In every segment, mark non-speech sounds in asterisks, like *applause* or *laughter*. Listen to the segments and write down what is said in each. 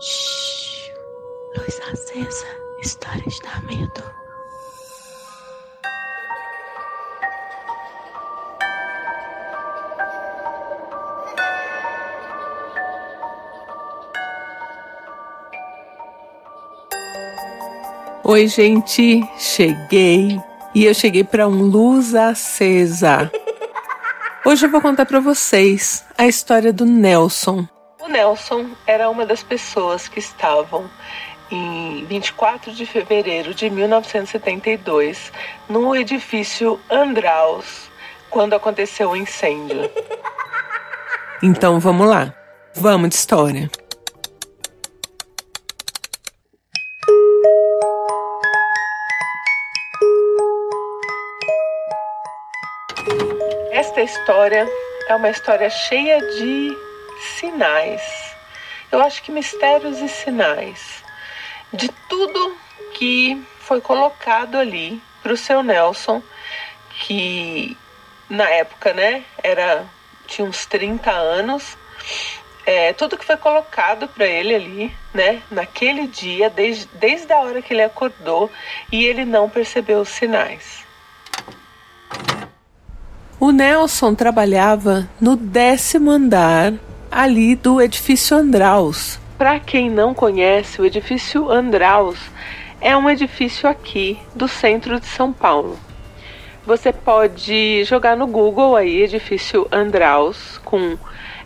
Shhh. Luz acesa. Histórias da medo. Oi, gente, cheguei. E eu cheguei para um luz acesa. *laughs* Hoje eu vou contar para vocês a história do Nelson. O Nelson era uma das pessoas que estavam em 24 de fevereiro de 1972 no edifício Andraus quando aconteceu o incêndio. Então vamos lá. Vamos de história. Esta história é uma história cheia de sinais. Eu acho que mistérios e sinais de tudo que foi colocado ali para o seu Nelson, que na época, né, era tinha uns 30 anos. É, tudo que foi colocado para ele ali, né, naquele dia, desde, desde a hora que ele acordou, e ele não percebeu os sinais. O Nelson trabalhava no décimo andar ali do edifício Andraus. Para quem não conhece, o edifício Andraus é um edifício aqui do centro de São Paulo. Você pode jogar no Google aí edifício Andraus com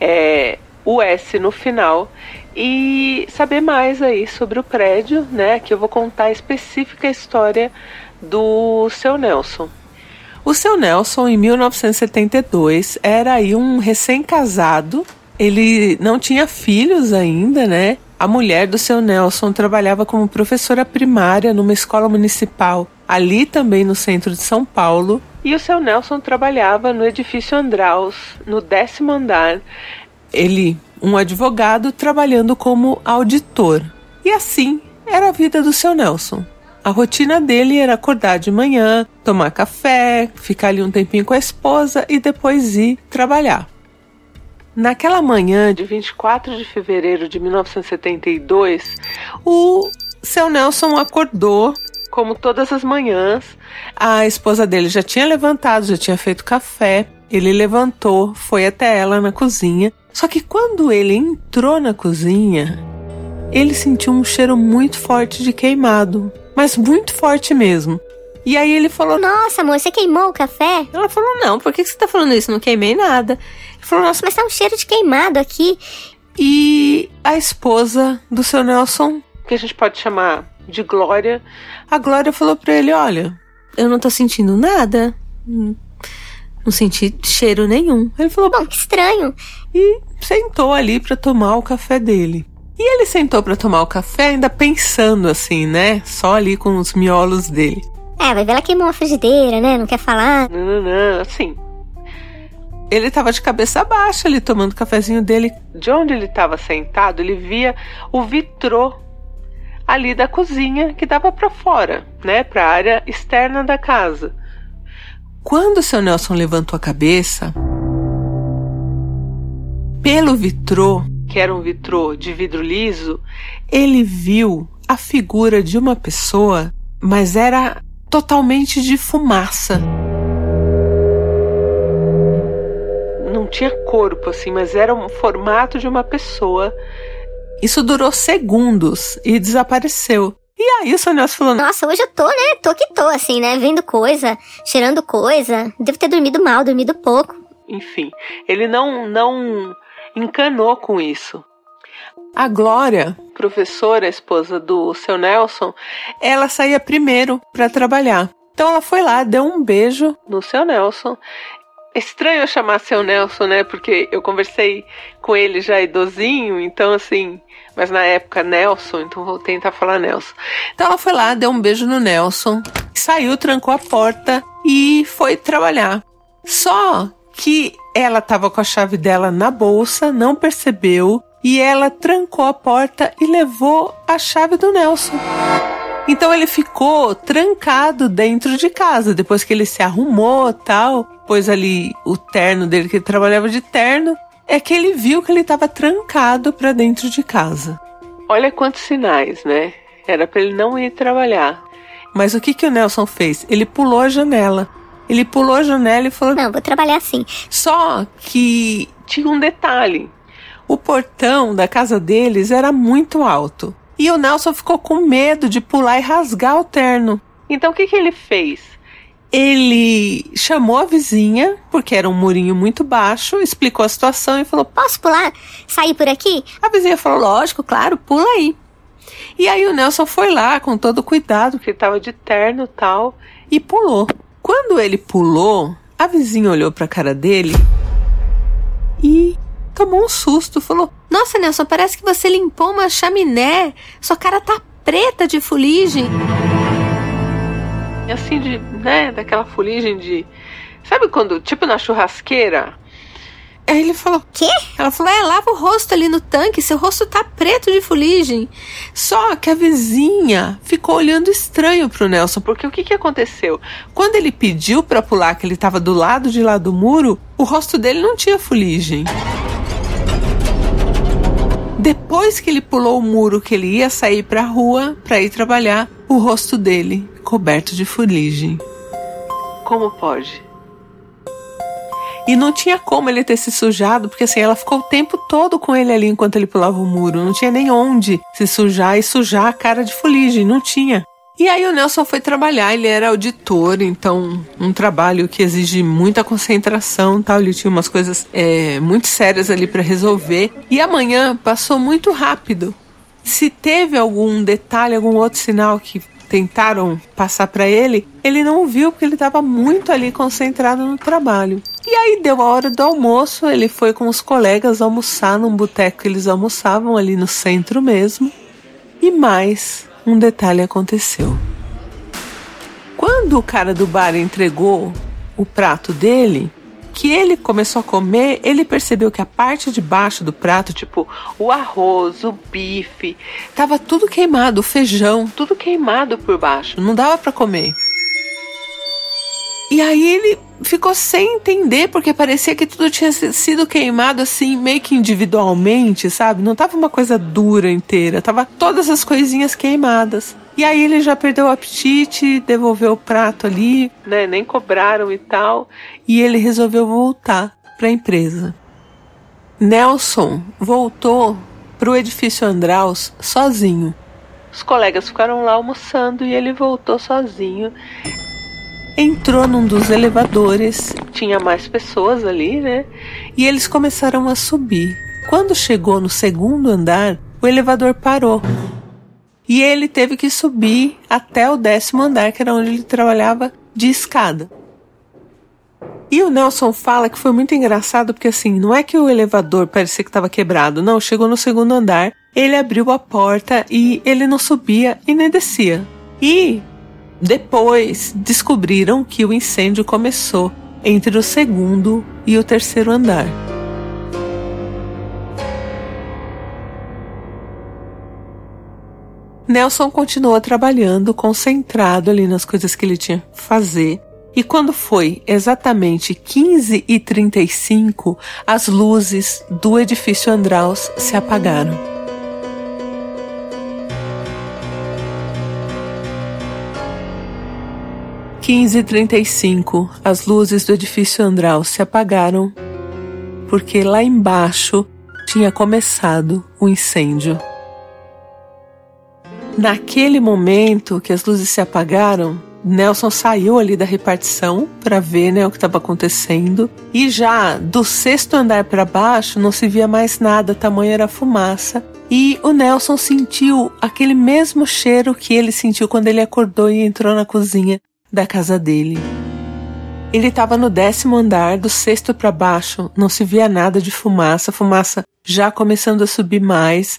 é, o S no final e saber mais aí sobre o prédio, né? Que eu vou contar a específica história do seu Nelson. O seu Nelson, em 1972, era aí um recém-casado. Ele não tinha filhos ainda, né? A mulher do seu Nelson trabalhava como professora primária numa escola municipal, ali também no centro de São Paulo. E o seu Nelson trabalhava no edifício Andraus, no décimo andar. Ele, um advogado, trabalhando como auditor. E assim era a vida do seu Nelson. A rotina dele era acordar de manhã, tomar café, ficar ali um tempinho com a esposa e depois ir trabalhar. Naquela manhã de 24 de fevereiro de 1972, o seu Nelson acordou como todas as manhãs. A esposa dele já tinha levantado, já tinha feito café. Ele levantou, foi até ela na cozinha. Só que quando ele entrou na cozinha, ele sentiu um cheiro muito forte de queimado mas muito forte mesmo. E aí ele falou: Nossa, amor, você queimou o café? Ela falou: Não, por que você tá falando isso? Não queimei nada. Ele falou: Nossa, mas tá um cheiro de queimado aqui. E a esposa do seu Nelson, que a gente pode chamar de Glória, a Glória falou pra ele: Olha, eu não tô sentindo nada. Não senti cheiro nenhum. Ele falou: Bom, que estranho. E sentou ali para tomar o café dele. E ele sentou para tomar o café, ainda pensando assim, né? Só ali com os miolos dele. É, vai ver ela queimou a frigideira, né? Não quer falar. Não, não, não, assim. Ele tava de cabeça baixa ali tomando o cafezinho dele. De onde ele estava sentado, ele via o vitrô ali da cozinha que dava para fora, né, para a área externa da casa. Quando o seu Nelson levantou a cabeça, pelo vitrô que era um vitrô de vidro liso, ele viu a figura de uma pessoa, mas era totalmente de fumaça. Tinha corpo assim, mas era um formato de uma pessoa. Isso durou segundos e desapareceu. E aí o seu Nelson falou: Nossa, hoje eu tô, né? Tô que tô, assim, né? Vendo coisa, cheirando coisa. Devo ter dormido mal, dormido pouco. Enfim, ele não, não encanou com isso. A Glória, professora, esposa do seu Nelson, ela saía primeiro para trabalhar. Então ela foi lá, deu um beijo no seu Nelson. Estranho eu chamar seu Nelson, né? Porque eu conversei com ele já idosinho, então assim, mas na época Nelson, então vou tentar falar Nelson. Então ela foi lá, deu um beijo no Nelson, saiu, trancou a porta e foi trabalhar. Só que ela estava com a chave dela na bolsa, não percebeu e ela trancou a porta e levou a chave do Nelson. Então ele ficou trancado dentro de casa, depois que ele se arrumou, tal, pôs ali o terno dele que ele trabalhava de terno, é que ele viu que ele estava trancado para dentro de casa. Olha quantos sinais, né? Era para ele não ir trabalhar. Mas o que que o Nelson fez? Ele pulou a janela. Ele pulou a janela e falou: Não, vou trabalhar assim. Só que tinha um detalhe. O portão da casa deles era muito alto. E o Nelson ficou com medo de pular e rasgar o terno. Então o que, que ele fez? Ele chamou a vizinha, porque era um murinho muito baixo, explicou a situação e falou: Posso pular? Sair por aqui? A vizinha falou: Lógico, claro, pula aí. E aí o Nelson foi lá com todo cuidado, ele estava de terno tal, e pulou. Quando ele pulou, a vizinha olhou para a cara dele e tomou um susto. Falou: Nossa, Nelson, parece que você limpou uma chaminé. Sua cara tá preta de fuligem. Assim, de, né, daquela fuligem de. Sabe quando, tipo na churrasqueira, Aí ele falou: Quê? Ela falou: É, lava o rosto ali no tanque, seu rosto tá preto de fuligem. Só que a vizinha ficou olhando estranho pro Nelson, porque o que, que aconteceu? Quando ele pediu para pular, que ele tava do lado de lá do muro, o rosto dele não tinha fuligem. Depois que ele pulou o muro, que ele ia sair pra rua para ir trabalhar, o rosto dele coberto de fuligem. Como pode? E não tinha como ele ter se sujado, porque assim, ela ficou o tempo todo com ele ali enquanto ele pulava o muro. Não tinha nem onde se sujar e sujar a cara de fuligem, não tinha. E aí o Nelson foi trabalhar, ele era auditor, então um trabalho que exige muita concentração, tal. Ele tinha umas coisas é, muito sérias ali para resolver. E amanhã passou muito rápido. Se teve algum detalhe, algum outro sinal que tentaram passar para ele, ele não viu porque ele estava muito ali concentrado no trabalho. E aí deu a hora do almoço, ele foi com os colegas almoçar num boteco que eles almoçavam ali no centro mesmo. E mais um detalhe aconteceu. Quando o cara do bar entregou o prato dele, que ele começou a comer, ele percebeu que a parte de baixo do prato, tipo o arroz, o bife, tava tudo queimado, o feijão, tudo queimado por baixo, não dava para comer. E aí ele ficou sem entender, porque parecia que tudo tinha sido queimado assim, meio que individualmente, sabe? Não tava uma coisa dura inteira, tava todas as coisinhas queimadas. E aí ele já perdeu o apetite, devolveu o prato ali, né? Nem cobraram e tal. E ele resolveu voltar para a empresa. Nelson voltou para o edifício Andraus sozinho. Os colegas ficaram lá almoçando e ele voltou sozinho. Entrou num dos elevadores, tinha mais pessoas ali, né? E eles começaram a subir. Quando chegou no segundo andar, o elevador parou. E ele teve que subir até o décimo andar, que era onde ele trabalhava de escada. E o Nelson fala que foi muito engraçado porque assim, não é que o elevador parecia que estava quebrado, não, chegou no segundo andar, ele abriu a porta e ele não subia e nem descia. E depois descobriram que o incêndio começou entre o segundo e o terceiro andar. Nelson continuou trabalhando, concentrado ali nas coisas que ele tinha que fazer. E quando foi exatamente 15 e 35, as luzes do edifício Andraus se apagaram. Quinze trinta as luzes do edifício Andraus se apagaram porque lá embaixo tinha começado o incêndio. Naquele momento que as luzes se apagaram, Nelson saiu ali da repartição para ver né, o que estava acontecendo e já do sexto andar para baixo não se via mais nada, tamanho era fumaça. E o Nelson sentiu aquele mesmo cheiro que ele sentiu quando ele acordou e entrou na cozinha da casa dele. Ele estava no décimo andar, do sexto para baixo, não se via nada de fumaça, fumaça já começando a subir mais.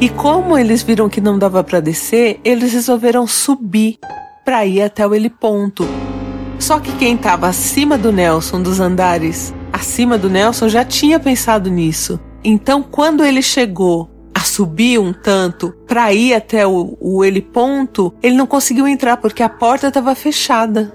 E como eles viram que não dava para descer, eles resolveram subir para ir até o heliponto. Só que quem estava acima do Nelson dos andares, acima do Nelson já tinha pensado nisso. Então, quando ele chegou a subir um tanto para ir até o, o heliponto, ele não conseguiu entrar porque a porta estava fechada.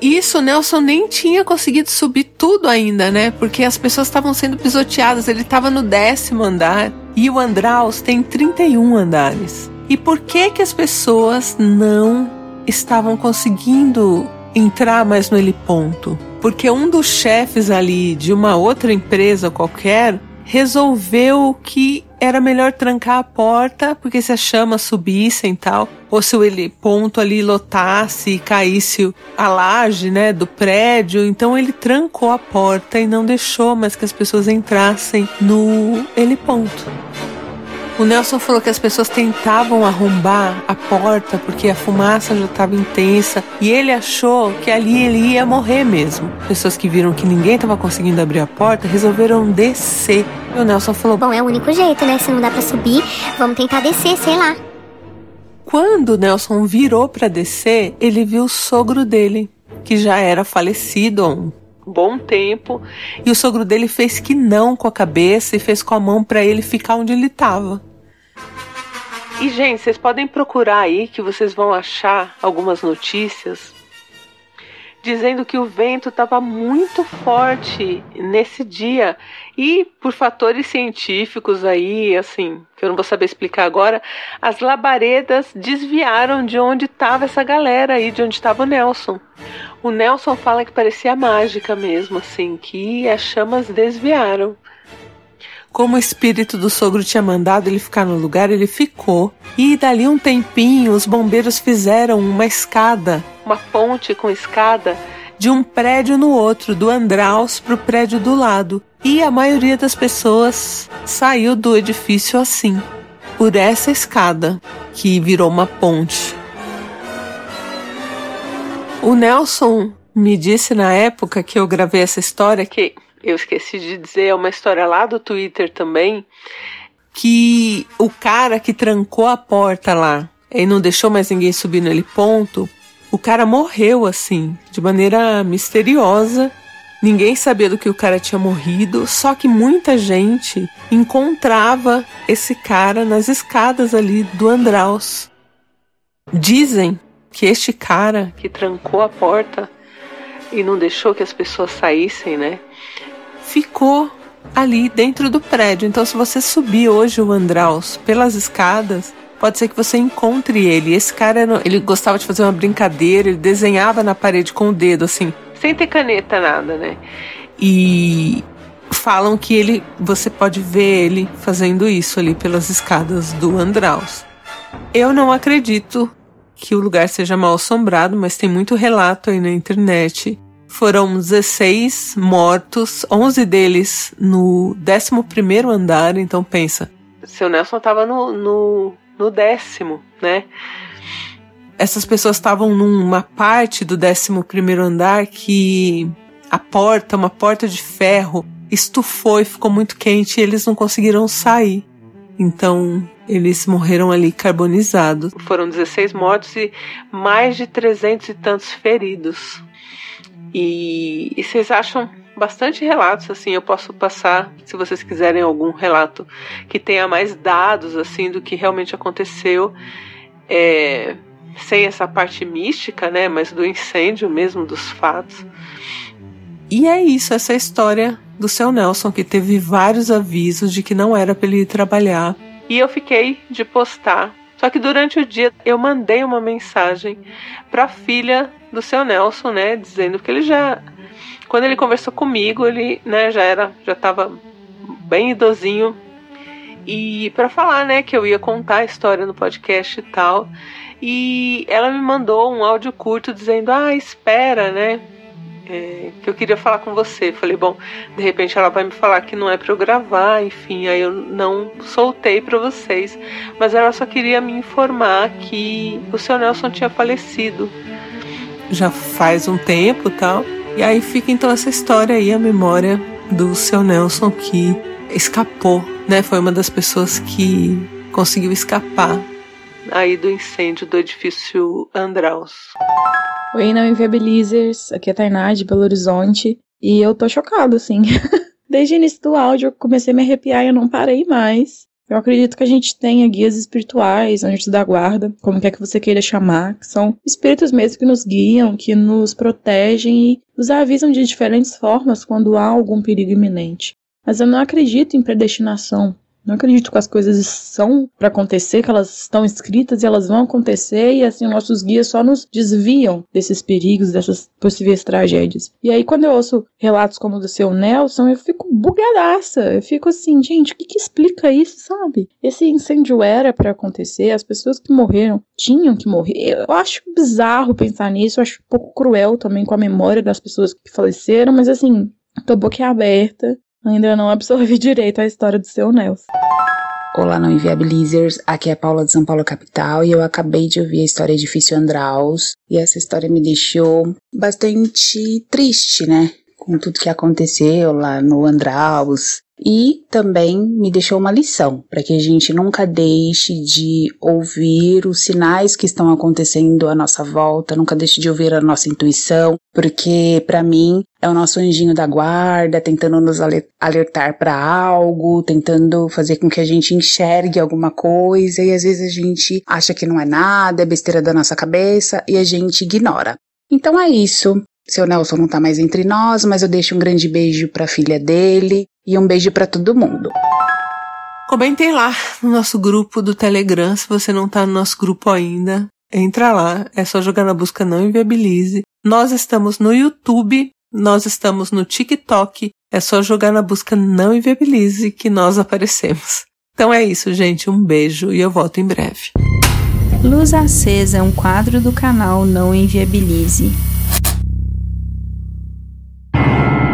Isso, Nelson nem tinha conseguido subir tudo ainda, né? Porque as pessoas estavam sendo pisoteadas. Ele estava no décimo andar E o Andraus tem 31 andares. E por que que as pessoas não estavam conseguindo entrar mais no heliponto? Porque um dos chefes ali de uma outra empresa qualquer resolveu que era melhor trancar a porta, porque se as chamas subissem e tal, ou se o ponto ali lotasse e caísse a laje, né, do prédio, então ele trancou a porta e não deixou mais que as pessoas entrassem no heliponto. O Nelson falou que as pessoas tentavam arrombar a porta porque a fumaça já estava intensa e ele achou que ali ele ia morrer mesmo. Pessoas que viram que ninguém estava conseguindo abrir a porta resolveram descer. E o Nelson falou: Bom, é o único jeito, né? Se não dá para subir, vamos tentar descer, sei lá. Quando o Nelson virou para descer, ele viu o sogro dele, que já era falecido há um bom tempo, e o sogro dele fez que não com a cabeça e fez com a mão para ele ficar onde ele estava. E gente, vocês podem procurar aí que vocês vão achar algumas notícias dizendo que o vento estava muito forte nesse dia e por fatores científicos aí, assim, que eu não vou saber explicar agora, as labaredas desviaram de onde estava essa galera aí, de onde estava o Nelson. O Nelson fala que parecia mágica mesmo, assim, que as chamas desviaram. Como o espírito do sogro tinha mandado ele ficar no lugar, ele ficou. E dali um tempinho, os bombeiros fizeram uma escada, uma ponte com escada, de um prédio no outro, do Andraus para o prédio do lado. E a maioria das pessoas saiu do edifício assim, por essa escada, que virou uma ponte. O Nelson me disse na época que eu gravei essa história que eu esqueci de dizer, é uma história lá do Twitter também, que o cara que trancou a porta lá e não deixou mais ninguém subir naquele ponto, o cara morreu assim, de maneira misteriosa. Ninguém sabia do que o cara tinha morrido, só que muita gente encontrava esse cara nas escadas ali do Andraus. Dizem que este cara que trancou a porta e não deixou que as pessoas saíssem, né? ficou ali dentro do prédio. Então, se você subir hoje o Andraus pelas escadas, pode ser que você encontre ele. Esse cara, ele gostava de fazer uma brincadeira, ele desenhava na parede com o dedo, assim, sem ter caneta, nada, né? E falam que ele, você pode ver ele fazendo isso ali pelas escadas do Andraus. Eu não acredito que o lugar seja mal assombrado, mas tem muito relato aí na internet foram 16 mortos, 11 deles no 11 andar, então pensa. Seu Nelson estava no, no, no décimo, né? Essas pessoas estavam numa parte do 11 andar que a porta, uma porta de ferro, estufou e ficou muito quente e eles não conseguiram sair. Então, eles morreram ali carbonizados. Foram 16 mortos e mais de 300 e tantos feridos. E, e vocês acham bastante relatos, assim, eu posso passar, se vocês quiserem algum relato que tenha mais dados, assim, do que realmente aconteceu, é, sem essa parte mística, né, mas do incêndio mesmo, dos fatos. E é isso, essa é história do seu Nelson, que teve vários avisos de que não era para ele ir trabalhar. E eu fiquei de postar. Só que durante o dia eu mandei uma mensagem para a filha do seu Nelson, né, dizendo que ele já quando ele conversou comigo, ele, né, já era, já estava bem idosinho e para falar, né, que eu ia contar a história no podcast e tal. E ela me mandou um áudio curto dizendo: "Ah, espera, né? É, que eu queria falar com você". Falei: "Bom, de repente ela vai me falar que não é para eu gravar, enfim, aí eu não soltei para vocês, mas ela só queria me informar que o seu Nelson tinha falecido já faz um tempo tal. E aí fica então essa história aí, a memória do seu Nelson que escapou, né? Foi uma das pessoas que conseguiu escapar aí do incêndio do edifício Andraus. Oi, não inviabilizers, aqui é a Tainá de Belo Horizonte e eu tô chocado, assim. *laughs* Desde o início do áudio eu comecei a me arrepiar e eu não parei mais. Eu acredito que a gente tenha guias espirituais, anjos da guarda, como quer que você queira chamar, que são espíritos mesmo que nos guiam, que nos protegem e nos avisam de diferentes formas quando há algum perigo iminente. Mas eu não acredito em predestinação. Não acredito que as coisas são para acontecer, que elas estão escritas e elas vão acontecer e assim nossos guias só nos desviam desses perigos, dessas possíveis tragédias. E aí quando eu ouço relatos como o do seu Nelson, eu fico bugadaça. Eu fico assim, gente, o que, que explica isso, sabe? Esse incêndio era para acontecer, as pessoas que morreram tinham que morrer. Eu acho bizarro pensar nisso, eu acho um pouco cruel também com a memória das pessoas que faleceram, mas assim, tô boquiaberta Ainda não absorvi *laughs* direito a história do seu Nelson. Olá, não inviabilizers. Aqui é Paula de São Paulo capital e eu acabei de ouvir a história Edifício Andraus e essa história me deixou bastante triste, né? Com tudo que aconteceu lá no Andraus, e também me deixou uma lição para que a gente nunca deixe de ouvir os sinais que estão acontecendo à nossa volta, nunca deixe de ouvir a nossa intuição, porque para mim é o nosso anjinho da guarda, tentando nos alertar para algo, tentando fazer com que a gente enxergue alguma coisa e às vezes a gente acha que não é nada, é besteira da nossa cabeça e a gente ignora. Então é isso. Seu Nelson não tá mais entre nós, mas eu deixo um grande beijo para a filha dele e um beijo para todo mundo. Comentem lá no nosso grupo do Telegram, se você não tá no nosso grupo ainda. Entra lá, é só jogar na busca Não Inviabilize. Nós estamos no YouTube, nós estamos no TikTok, é só jogar na busca Não Inviabilize que nós aparecemos. Então é isso, gente. Um beijo e eu volto em breve. Luz Acesa é um quadro do canal Não Inviabilize you